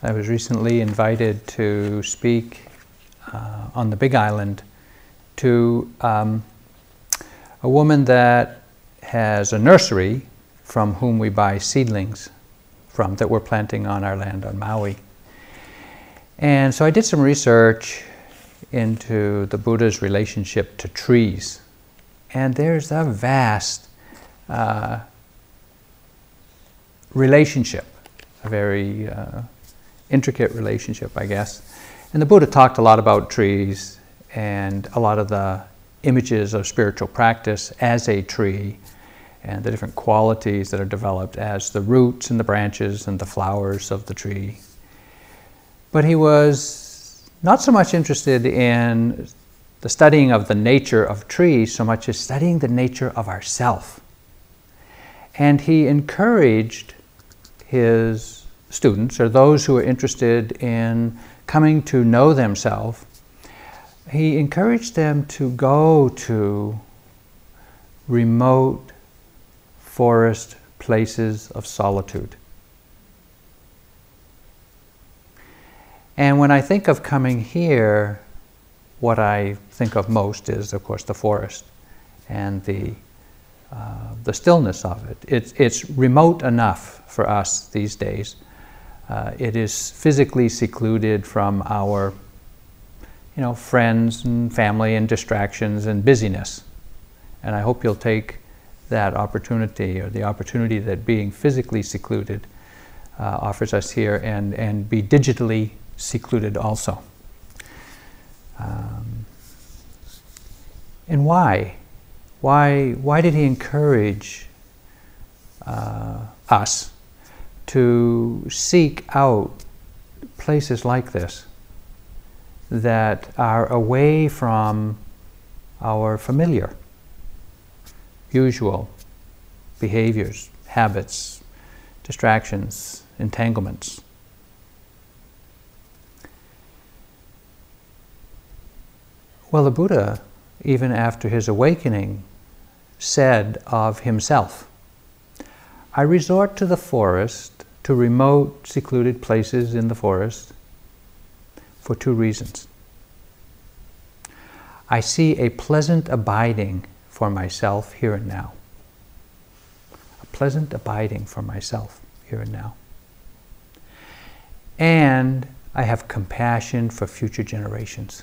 I was recently invited to speak uh, on the Big Island to um, a woman that has a nursery from whom we buy seedlings from that we're planting on our land on Maui. And so I did some research into the Buddha's relationship to trees. And there's a vast uh, relationship, a very uh, intricate relationship, I guess. And the Buddha talked a lot about trees and a lot of the images of spiritual practice as a tree and the different qualities that are developed as the roots and the branches and the flowers of the tree. But he was not so much interested in the studying of the nature of trees so much as studying the nature of ourself. And he encouraged his students or those who are interested in coming to know themselves, he encouraged them to go to remote forest places of solitude. And when I think of coming here, what I think of most is, of course, the forest and the, uh, the stillness of it. It's, it's remote enough for us these days. Uh, it is physically secluded from our you know, friends and family and distractions and busyness. And I hope you'll take that opportunity or the opportunity that being physically secluded uh, offers us here and, and be digitally secluded also. Um, and why? Why, why did he encourage uh, us to seek out places like this that are away from our familiar, usual behaviors, habits, distractions, entanglements? Well, the Buddha, even after his awakening, said of himself, I resort to the forest, to remote, secluded places in the forest, for two reasons. I see a pleasant abiding for myself here and now. A pleasant abiding for myself here and now. And I have compassion for future generations.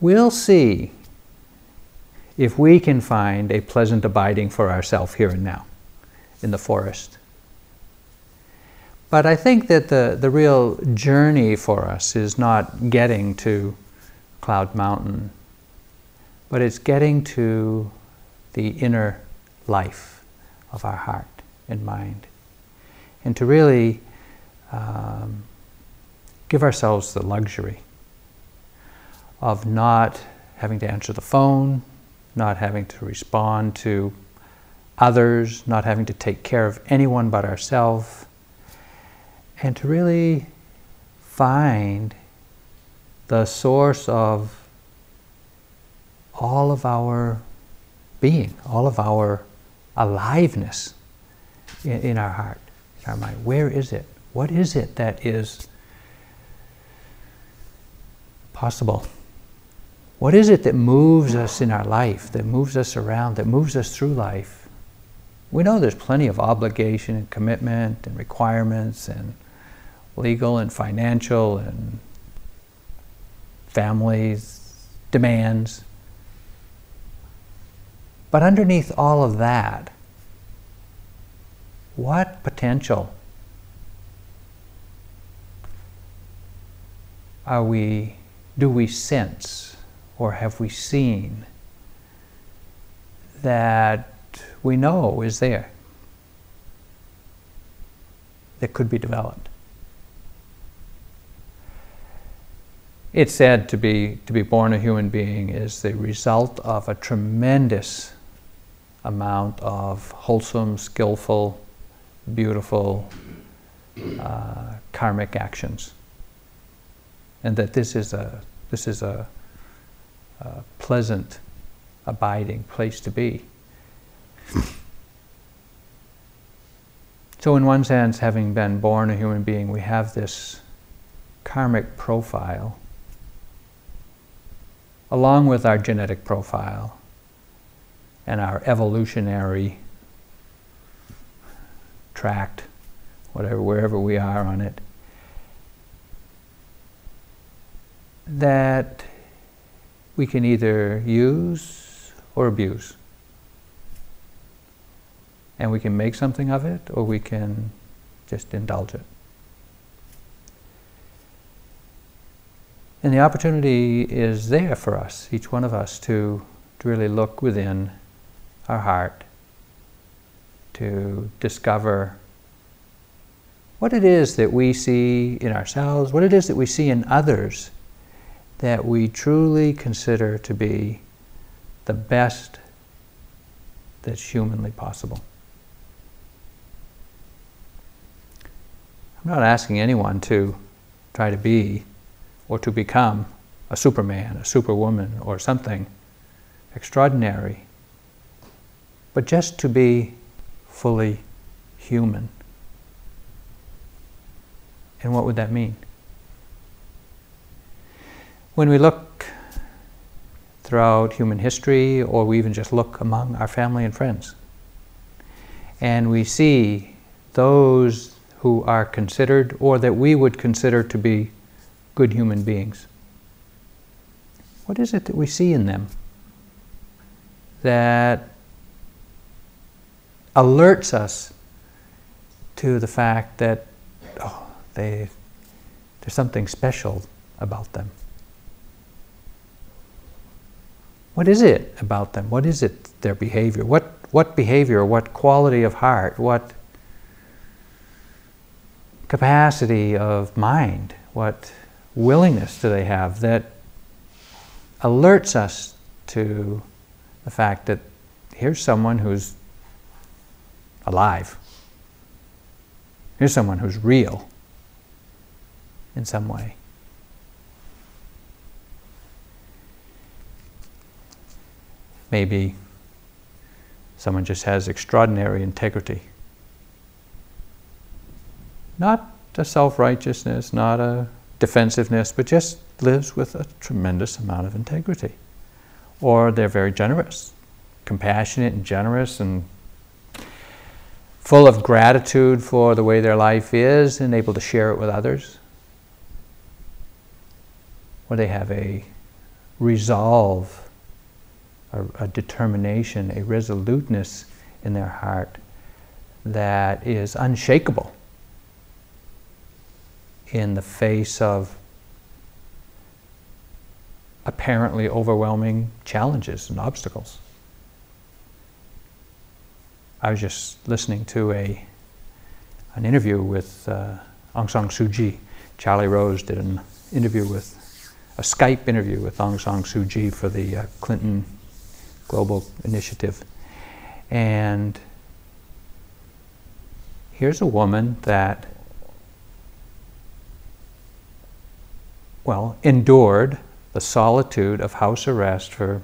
We'll see if we can find a pleasant abiding for ourselves here and now in the forest. But I think that the, the real journey for us is not getting to Cloud Mountain, but it's getting to the inner life of our heart and mind. And to really um, give ourselves the luxury of not having to answer the phone, not having to respond to others, not having to take care of anyone but ourselves, and to really find the source of all of our being, all of our aliveness in, in our heart, in our mind. Where is it? What is it that is possible? What is it that moves us in our life, that moves us around, that moves us through life? We know there's plenty of obligation and commitment and requirements and legal and financial and families, demands. But underneath all of that, what potential are we, do we sense or have we seen that we know is there that could be developed? It's said to be, to be born a human being is the result of a tremendous amount of wholesome, skillful, beautiful uh, karmic actions. And that this is a, this is a, a pleasant, abiding place to be. So, in one sense, having been born a human being, we have this karmic profile along with our genetic profile and our evolutionary tract, whatever, wherever we are on it, that we can either use or abuse. And we can make something of it or we can just indulge it. And the opportunity is there for us, each one of us, to, to really look within our heart, to discover what it is that we see in ourselves, what it is that we see in others that we truly consider to be the best that's humanly possible. I'm not asking anyone to try to be or to become a superman, a superwoman, or something extraordinary, but just to be fully human. And what would that mean? When we look throughout human history, or we even just look among our family and friends, and we see those who are considered, or that we would consider to be good human beings. What is it that we see in them that alerts us to the fact that oh, they, there's something special about them? What is it about them? What is it, their behavior? What, what behavior, what quality of heart, what capacity of mind, what willingness do they have that alerts us to the fact that here's someone who's alive. Here's someone who's real in some way. Maybe someone just has extraordinary integrity. Not a self righteousness, not a defensiveness, but just lives with a tremendous amount of integrity. Or they're very generous, compassionate and generous and full of gratitude for the way their life is and able to share it with others. Or they have a resolve, a, a determination, a resoluteness in their heart that is unshakable in the face of apparently overwhelming challenges and obstacles. I was just listening to a an interview with uh, Aung San Suu Kyi. Charlie Rose did an interview with a Skype interview with Aung San Suu Kyi for the uh, Clinton Global Initiative, and here's a woman that well, endured the solitude of house arrest for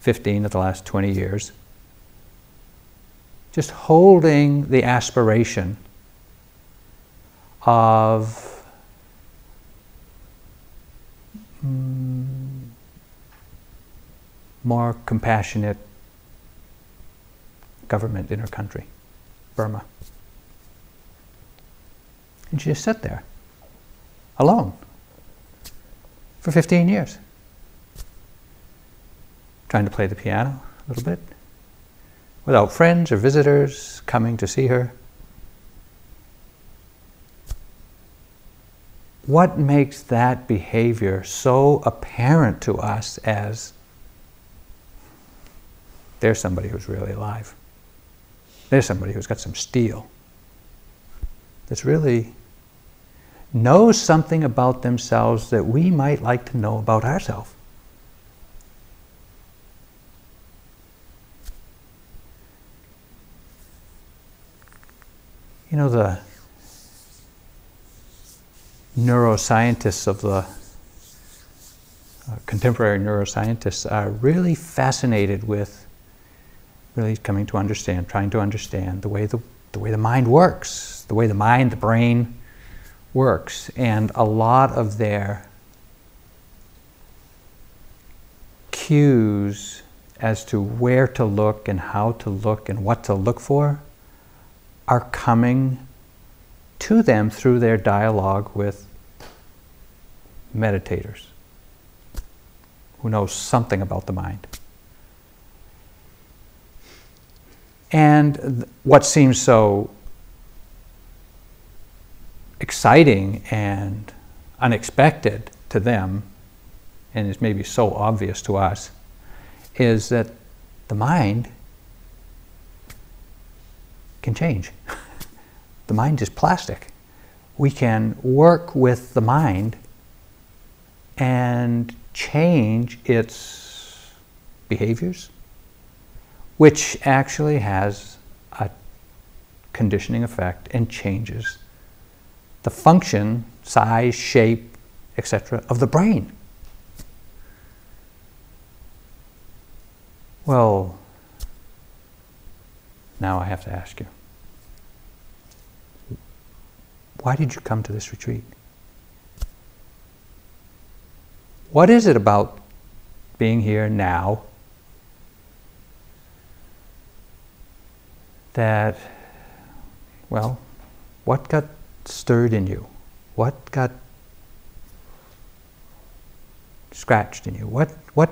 15 of the last 20 years, just holding the aspiration of mm, more compassionate government in her country, Burma. And she just sat there, alone for 15 years. Trying to play the piano a little bit, without friends or visitors coming to see her. What makes that behavior so apparent to us as there's somebody who's really alive? There's somebody who's got some steel. That's really knows something about themselves that we might like to know about ourselves. You know, the neuroscientists of the uh, contemporary neuroscientists are really fascinated with really coming to understand, trying to understand the way the the way the mind works, the way the mind, the brain works. And a lot of their cues as to where to look and how to look and what to look for are coming to them through their dialogue with meditators who know something about the mind. And what seems so exciting and unexpected to them, and is maybe so obvious to us, is that the mind can change. the mind is plastic. We can work with the mind and change its behaviors, which actually has a conditioning effect and changes the function, size, shape, etc., of the brain. Well, now I have to ask you why did you come to this retreat? What is it about being here now that, well, what got stirred in you? What got scratched in you? What, what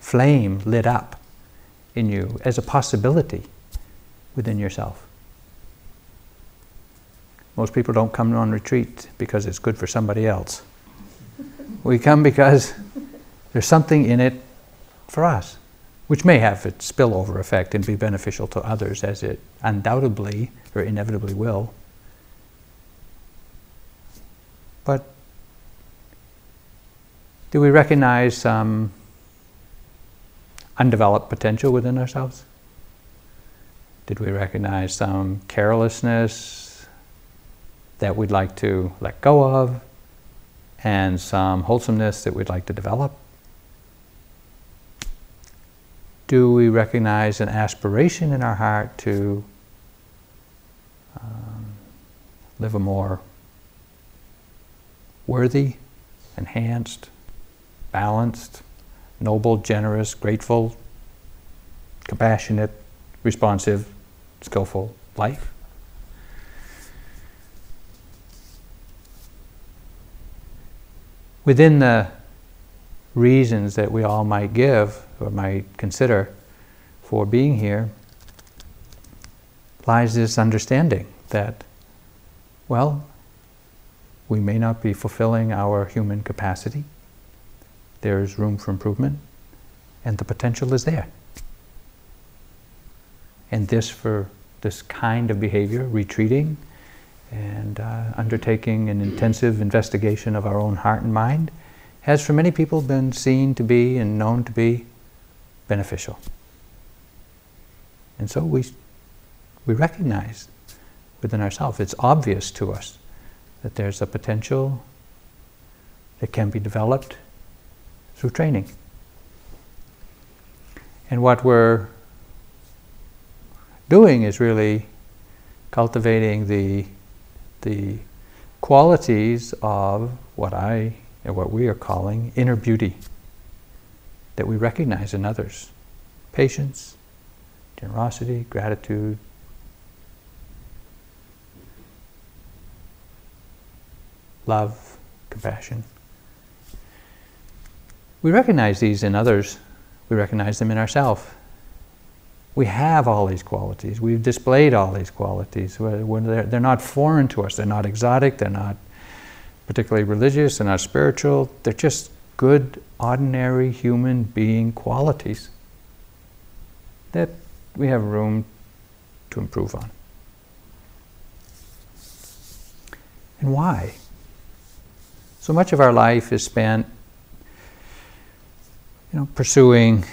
flame lit up in you as a possibility within yourself? Most people don't come on retreat because it's good for somebody else. we come because there's something in it for us, which may have its spillover effect and be beneficial to others, as it undoubtedly or inevitably will. But do we recognize some undeveloped potential within ourselves? Did we recognize some carelessness, that we'd like to let go of and some wholesomeness that we'd like to develop? Do we recognize an aspiration in our heart to um, live a more worthy, enhanced, balanced, noble, generous, grateful, compassionate, responsive, skillful life? within the reasons that we all might give or might consider for being here lies this understanding that, well, we may not be fulfilling our human capacity. There's room for improvement, and the potential is there. And this, for this kind of behavior, retreating, and uh, undertaking an intensive investigation of our own heart and mind has for many people been seen to be and known to be beneficial. And so we, we recognize within ourselves, it's obvious to us that there's a potential that can be developed through training. And what we're doing is really cultivating the the qualities of what I and what we are calling inner beauty that we recognize in others patience, generosity, gratitude. Love, compassion. We recognize these in others, we recognize them in ourselves we have all these qualities. We've displayed all these qualities. They're, they're not foreign to us, they're not exotic, they're not particularly religious, they're not spiritual. They're just good, ordinary human being qualities that we have room to improve on. And why? So much of our life is spent you know, pursuing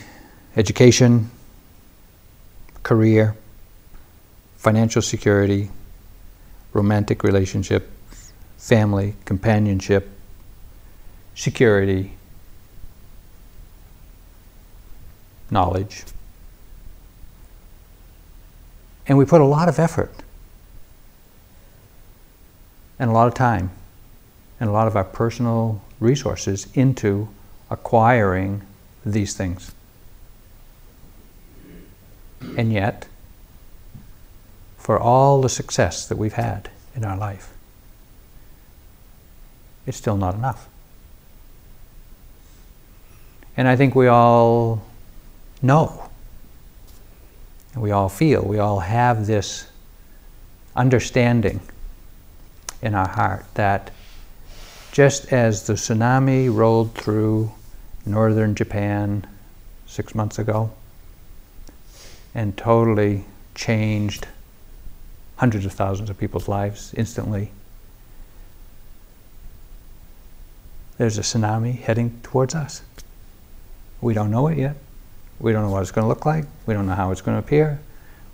education, career, financial security, romantic relationship, family, companionship, security, knowledge. And we put a lot of effort and a lot of time and a lot of our personal resources into acquiring these things. And yet, for all the success that we've had in our life, it's still not enough. And I think we all know, we all feel, we all have this understanding in our heart that just as the tsunami rolled through northern Japan six months ago and totally changed hundreds of thousands of people's lives instantly, there's a tsunami heading towards us. We don't know it yet. We don't know what it's going to look like. We don't know how it's going to appear.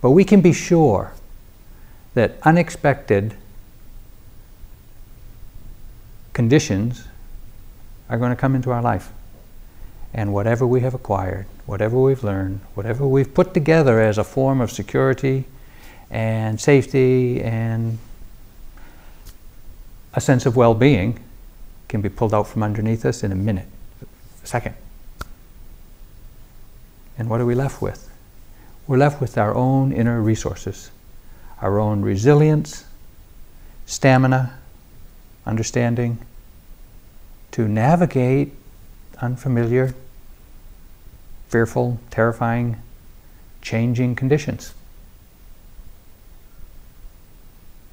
But we can be sure that unexpected conditions are going to come into our life. And whatever we have acquired, whatever we've learned, whatever we've put together as a form of security and safety and a sense of well being can be pulled out from underneath us in a minute, a second. And what are we left with? We're left with our own inner resources, our own resilience, stamina, understanding, to navigate unfamiliar, fearful, terrifying, changing conditions.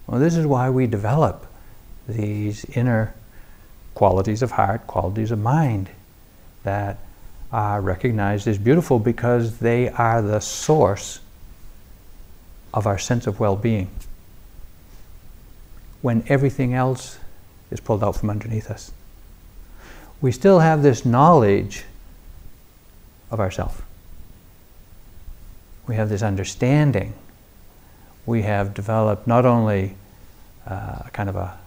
Well, this is why we develop these inner qualities of heart, qualities of mind that are recognized as beautiful because they are the source of our sense of well being when everything else is pulled out from underneath us. We still have this knowledge of ourself. We have this understanding. We have developed not only uh, kind of a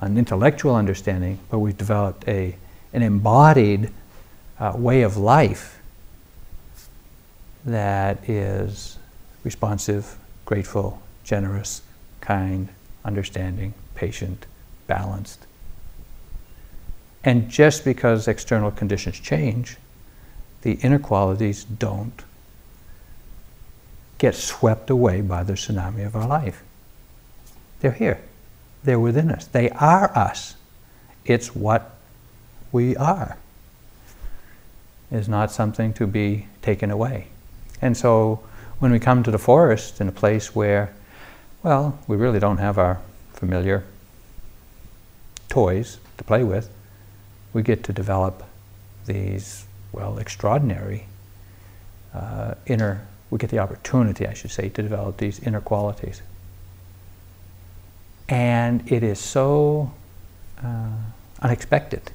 an intellectual understanding, but we've developed a an embodied uh, way of life that is responsive, grateful, generous, kind, understanding, patient, balanced. And just because external conditions change, the inner qualities don't get swept away by the tsunami of our life. They're here. They're within us. They are us. It's what we are. Is not something to be taken away. And so when we come to the forest in a place where, well, we really don't have our familiar toys to play with, we get to develop these, well, extraordinary uh, inner, we get the opportunity, I should say, to develop these inner qualities. And it is so uh, unexpected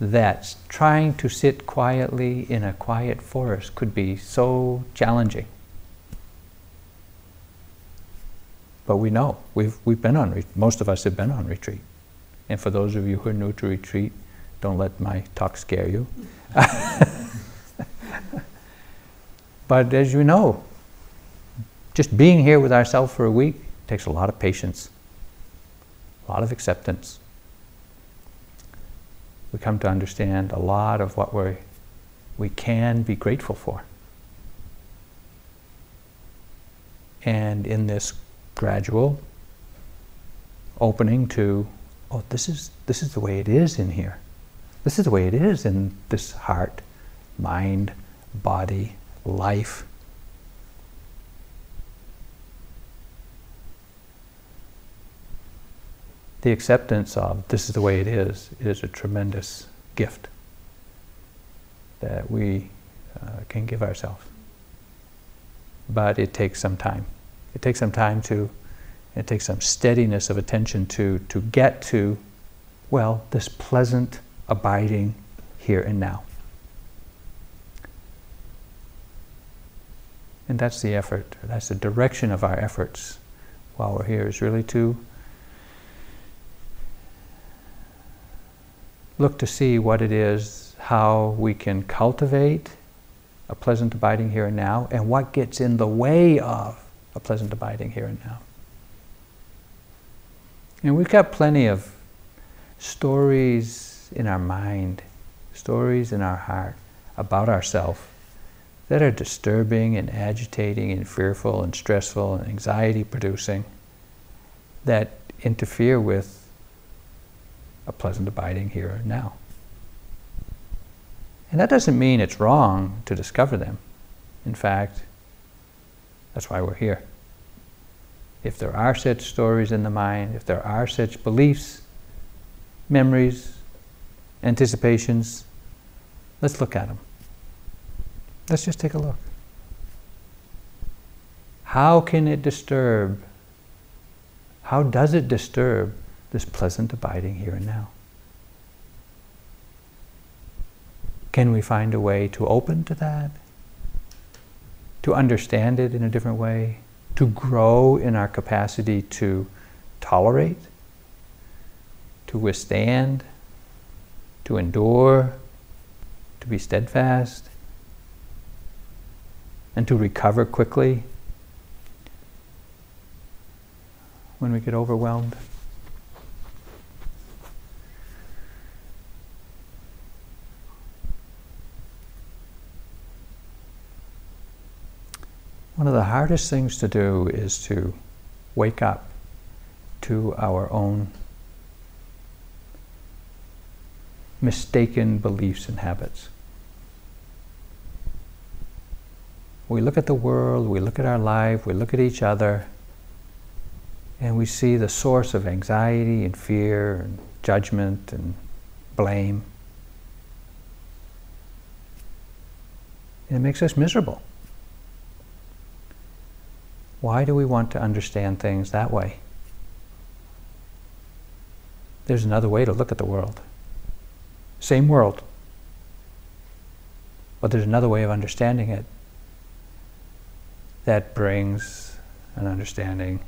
that trying to sit quietly in a quiet forest could be so challenging. But we know, we've, we've been on, most of us have been on retreat. And for those of you who are new to retreat, don't let my talk scare you. but as you know, just being here with ourselves for a week takes a lot of patience, a lot of acceptance. We come to understand a lot of what we we can be grateful for. And in this gradual opening to oh, this is, this is the way it is in here. This is the way it is in this heart, mind, body, life. The acceptance of this is the way it is is a tremendous gift that we uh, can give ourselves. But it takes some time. It takes some time to it takes some steadiness of attention to, to get to, well, this pleasant abiding here and now. And that's the effort, that's the direction of our efforts while we're here, is really to look to see what it is, how we can cultivate a pleasant abiding here and now, and what gets in the way of a pleasant abiding here and now. And we've got plenty of stories in our mind, stories in our heart about ourselves that are disturbing and agitating and fearful and stressful and anxiety producing that interfere with a pleasant abiding here and now. And that doesn't mean it's wrong to discover them. In fact, that's why we're here. If there are such stories in the mind, if there are such beliefs, memories, anticipations, let's look at them. Let's just take a look. How can it disturb? How does it disturb this pleasant abiding here and now? Can we find a way to open to that? To understand it in a different way? To grow in our capacity to tolerate? To withstand? To endure? To be steadfast? And to recover quickly when we get overwhelmed? One of the hardest things to do is to wake up to our own mistaken beliefs and habits. We look at the world, we look at our life, we look at each other, and we see the source of anxiety and fear and judgment and blame. And it makes us miserable. Why do we want to understand things that way? There's another way to look at the world. Same world. But there's another way of understanding it that brings an understanding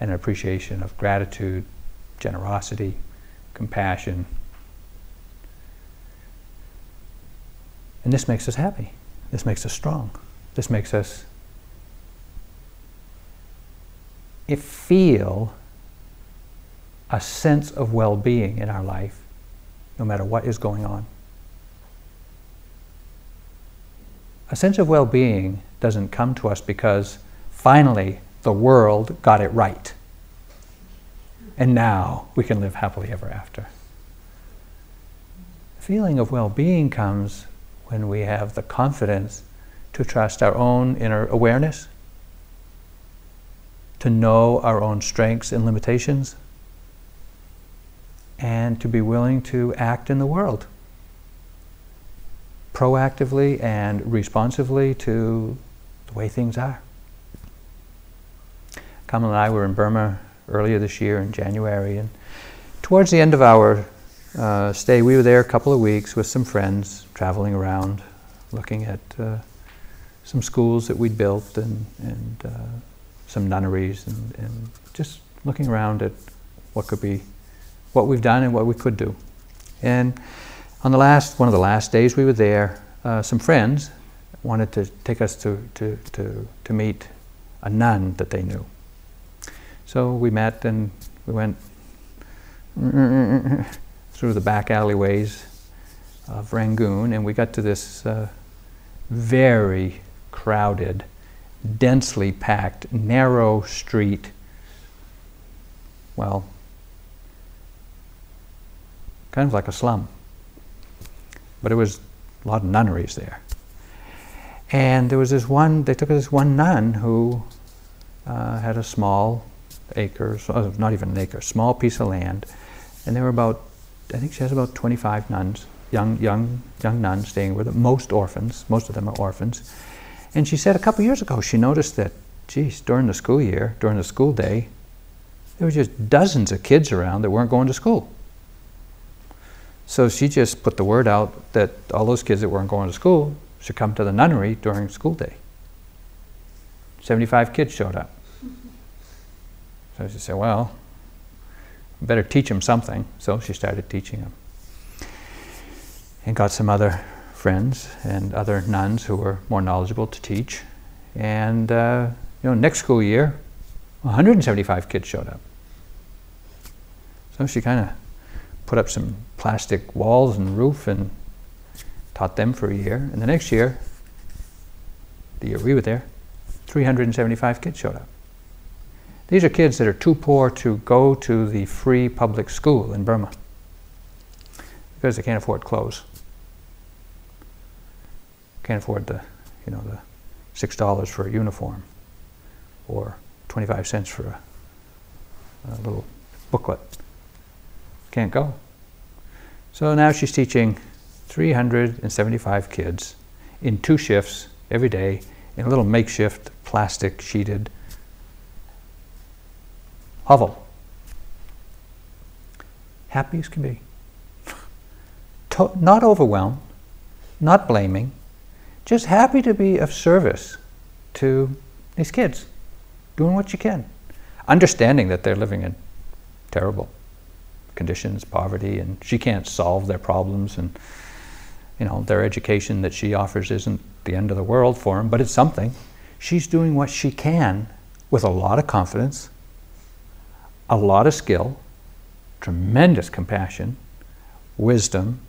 and an appreciation of gratitude, generosity, compassion. And this makes us happy. This makes us strong. This makes us feel a sense of well being in our life, no matter what is going on. A sense of well being doesn't come to us because finally the world got it right. And now we can live happily ever after. The feeling of well being comes when we have the confidence to trust our own inner awareness to know our own strengths and limitations, and to be willing to act in the world proactively and responsively to the way things are. Kamal and I were in Burma earlier this year in January, and towards the end of our uh, stay, we were there a couple of weeks with some friends, traveling around, looking at uh, some schools that we'd built and, and uh, some nunneries and, and just looking around at what could be, what we've done and what we could do. And on the last, one of the last days we were there, uh, some friends wanted to take us to, to, to, to meet a nun that they knew. So we met and we went through the back alleyways of Rangoon and we got to this uh, very crowded densely packed, narrow street. Well, kind of like a slum. But it was a lot of nunneries there. And there was this one, they took this one nun who uh, had a small acre, uh, not even an acre, small piece of land. And there were about, I think she has about 25 nuns, young, young, young nuns staying with her, most orphans, most of them are orphans. And she said a couple years ago she noticed that, geez, during the school year, during the school day, there were just dozens of kids around that weren't going to school. So she just put the word out that all those kids that weren't going to school should come to the nunnery during school day. 75 kids showed up. So she said, well, better teach them something. So she started teaching them. And got some other friends and other nuns who were more knowledgeable to teach. And uh, you know, next school year, 175 kids showed up. So she kind of put up some plastic walls and roof and taught them for a year. And the next year, the year we were there, 375 kids showed up. These are kids that are too poor to go to the free public school in Burma because they can't afford clothes. Can't afford the, you know, the six dollars for a uniform, or twenty-five cents for a, a little booklet. Can't go. So now she's teaching 375 kids in two shifts every day in a little makeshift plastic sheeted hovel. Happy as can be. To- not overwhelmed, not blaming, just happy to be of service to these kids, doing what you can, understanding that they're living in terrible conditions, poverty, and she can't solve their problems, and you know their education that she offers isn't the end of the world for them, but it's something. She's doing what she can with a lot of confidence, a lot of skill, tremendous compassion, wisdom,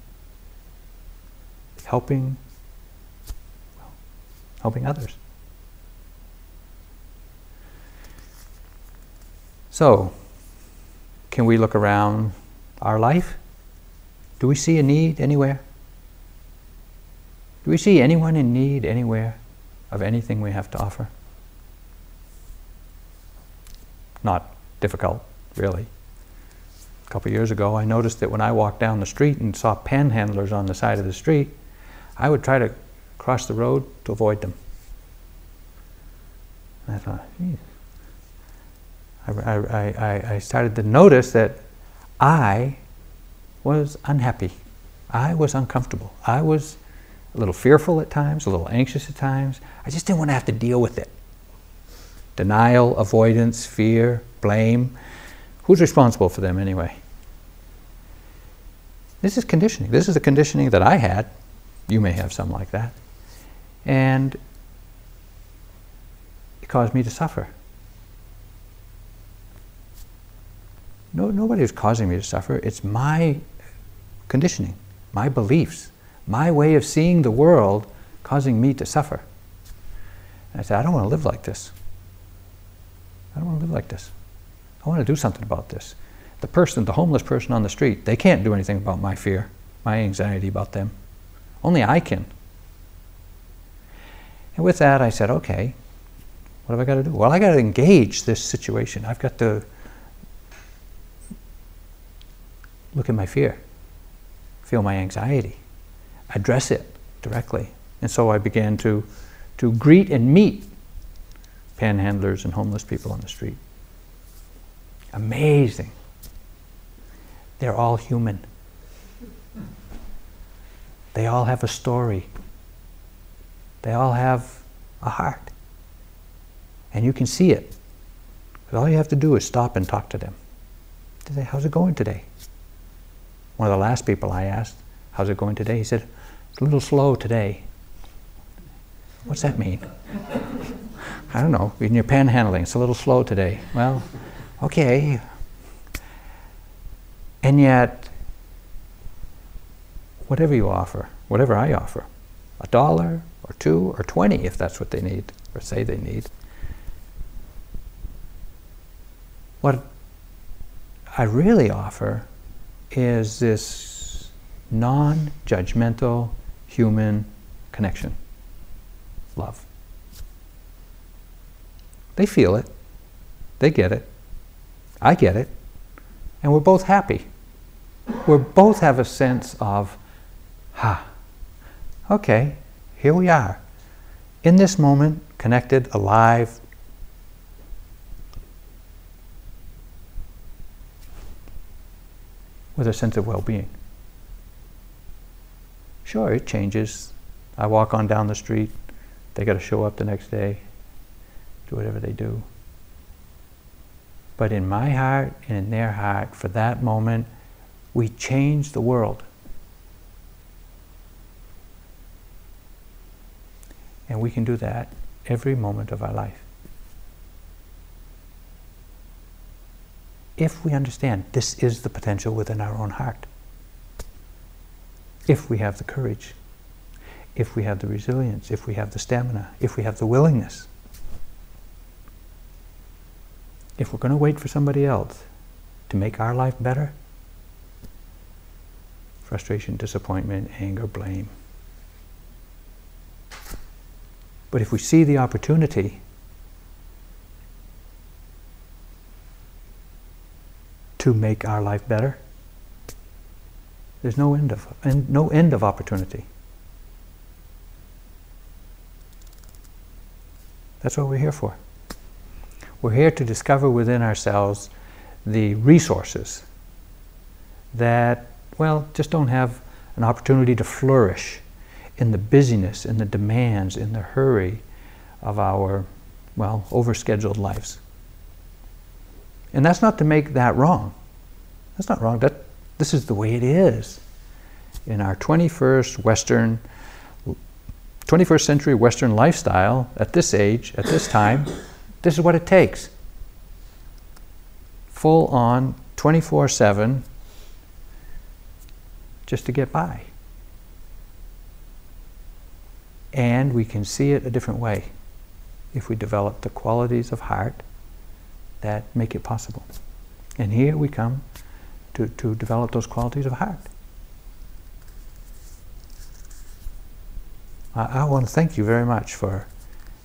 helping helping others. So, can we look around our life? Do we see a need anywhere? Do we see anyone in need anywhere of anything we have to offer? Not difficult, really. A couple years ago, I noticed that when I walked down the street and saw panhandlers on the side of the street, I would try to cross the road to avoid them. And I thought. I, I, I, I started to notice that I was unhappy. I was uncomfortable. I was a little fearful at times, a little anxious at times. I just didn't want to have to deal with it. Denial, avoidance, fear, blame. Who's responsible for them anyway? This is conditioning. This is the conditioning that I had. You may have some like that. And it caused me to suffer. No, nobody is causing me to suffer. It's my conditioning, my beliefs, my way of seeing the world causing me to suffer. And I said, I don't want to live like this. I don't want to live like this. I want to do something about this. The person, the homeless person on the street, they can't do anything about my fear, my anxiety about them. Only I can. And with that, I said, okay, what have I got to do? Well, I got to engage this situation. I've got to look at my fear, feel my anxiety, address it directly. And so I began to, to greet and meet panhandlers and homeless people on the street. Amazing. They're all human. They all have a story. They all have a heart. And you can see it. But all you have to do is stop and talk to them. They say, How's it going today? One of the last people I asked, How's it going today? He said, It's a little slow today. What's that mean? I don't know. In your panhandling, it's a little slow today. Well, okay. And yet, whatever you offer, whatever I offer, a dollar or two or 20 if that's what they need or say they need, what I really offer is this non judgmental human connection love. They feel it, they get it, I get it, and we're both happy. We both have a sense of, ha, okay, here we are. In this moment, connected, alive, with a sense of well being. Sure, it changes. I walk on down the street, they got to show up the next day, do whatever they do. But in my heart and in their heart, for that moment, we change the world. And we can do that every moment of our life. If we understand this is the potential within our own heart, if we have the courage, if we have the resilience, if we have the stamina, if we have the willingness, if we're going to wait for somebody else to make our life better, frustration, disappointment, anger, blame. But if we see the opportunity to make our life better, there's no end of no end of opportunity. That's what we're here for. We're here to discover within ourselves the resources that, well, just don't have an opportunity to flourish in the busyness, in the demands, in the hurry of our, well, overscheduled lives. And that's not to make that wrong. That's not wrong. That, this is the way it is. In our 21st Western, 21st century Western lifestyle, at this age, at this time, this is what it takes. Full on, 24 7, just to get by. And we can see it a different way if we develop the qualities of heart that make it possible. And here we come to, to develop those qualities of heart. I, I want to thank you very much for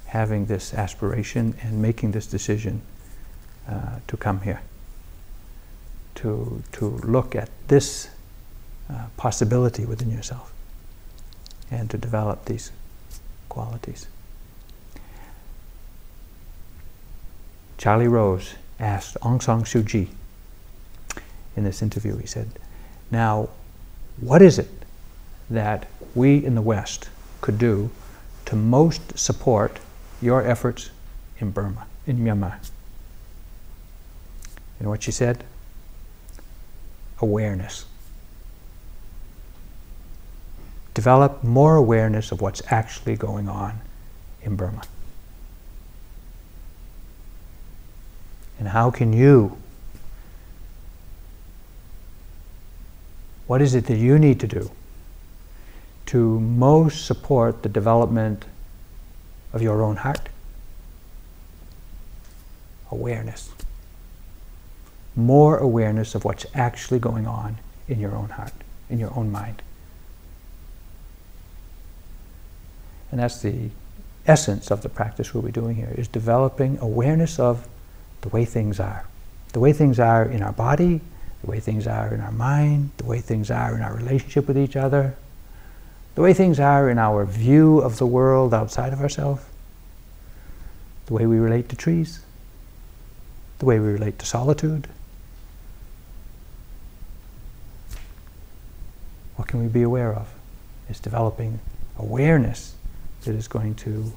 having this aspiration and making this decision uh, to come here, to, to look at this uh, possibility within yourself and to develop these qualities. Charlie Rose asked Aung San Suu Kyi in this interview, he said, Now, what is it that we in the West could do to most support your efforts in Burma, in Myanmar? Know what she said? Awareness. Develop more awareness of what's actually going on in Burma. And how can you What is it that you need to do to most support the development of your own heart? Awareness. More awareness of what's actually going on in your own heart, in your own mind. And that's the essence of the practice we'll be doing here, is developing awareness of the way things are. The way things are in our body, the way things are in our mind, the way things are in our relationship with each other, the way things are in our view of the world outside of ourselves, the way we relate to trees, the way we relate to solitude. What can we be aware of? Is developing awareness that is going to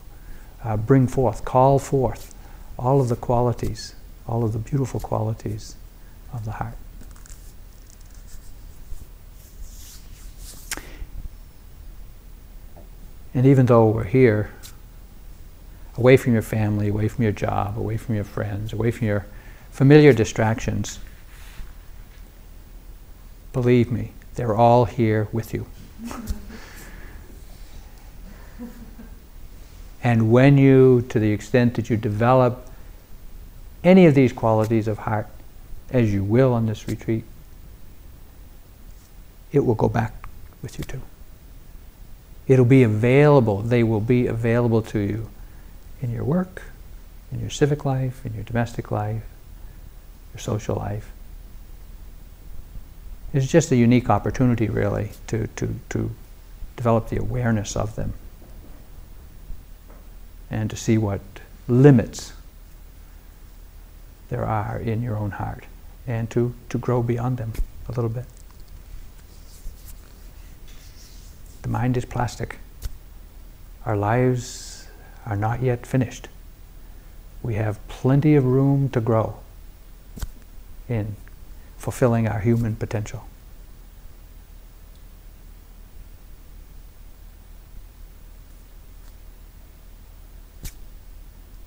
uh, bring forth, call forth all of the qualities, all of the beautiful qualities of the heart. And even though we're here, away from your family, away from your job, away from your friends, away from your familiar distractions, believe me, they're all here with you. and when you, to the extent that you develop any of these qualities of heart, as you will on this retreat, it will go back with you too. It'll be available. They will be available to you in your work, in your civic life, in your domestic life, your social life. It's just a unique opportunity, really, to, to, to develop the awareness of them and to see what limits there are in your own heart and to, to grow beyond them a little bit. The mind is plastic. Our lives are not yet finished. We have plenty of room to grow in fulfilling our human potential.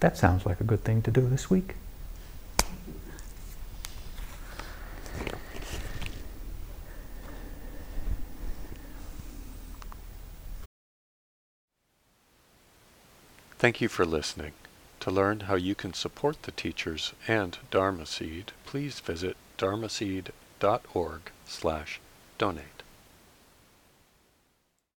That sounds like a good thing to do this week. Thank you for listening. To learn how you can support the teachers and Dharma Seed, please visit dharmaseed.org slash donate.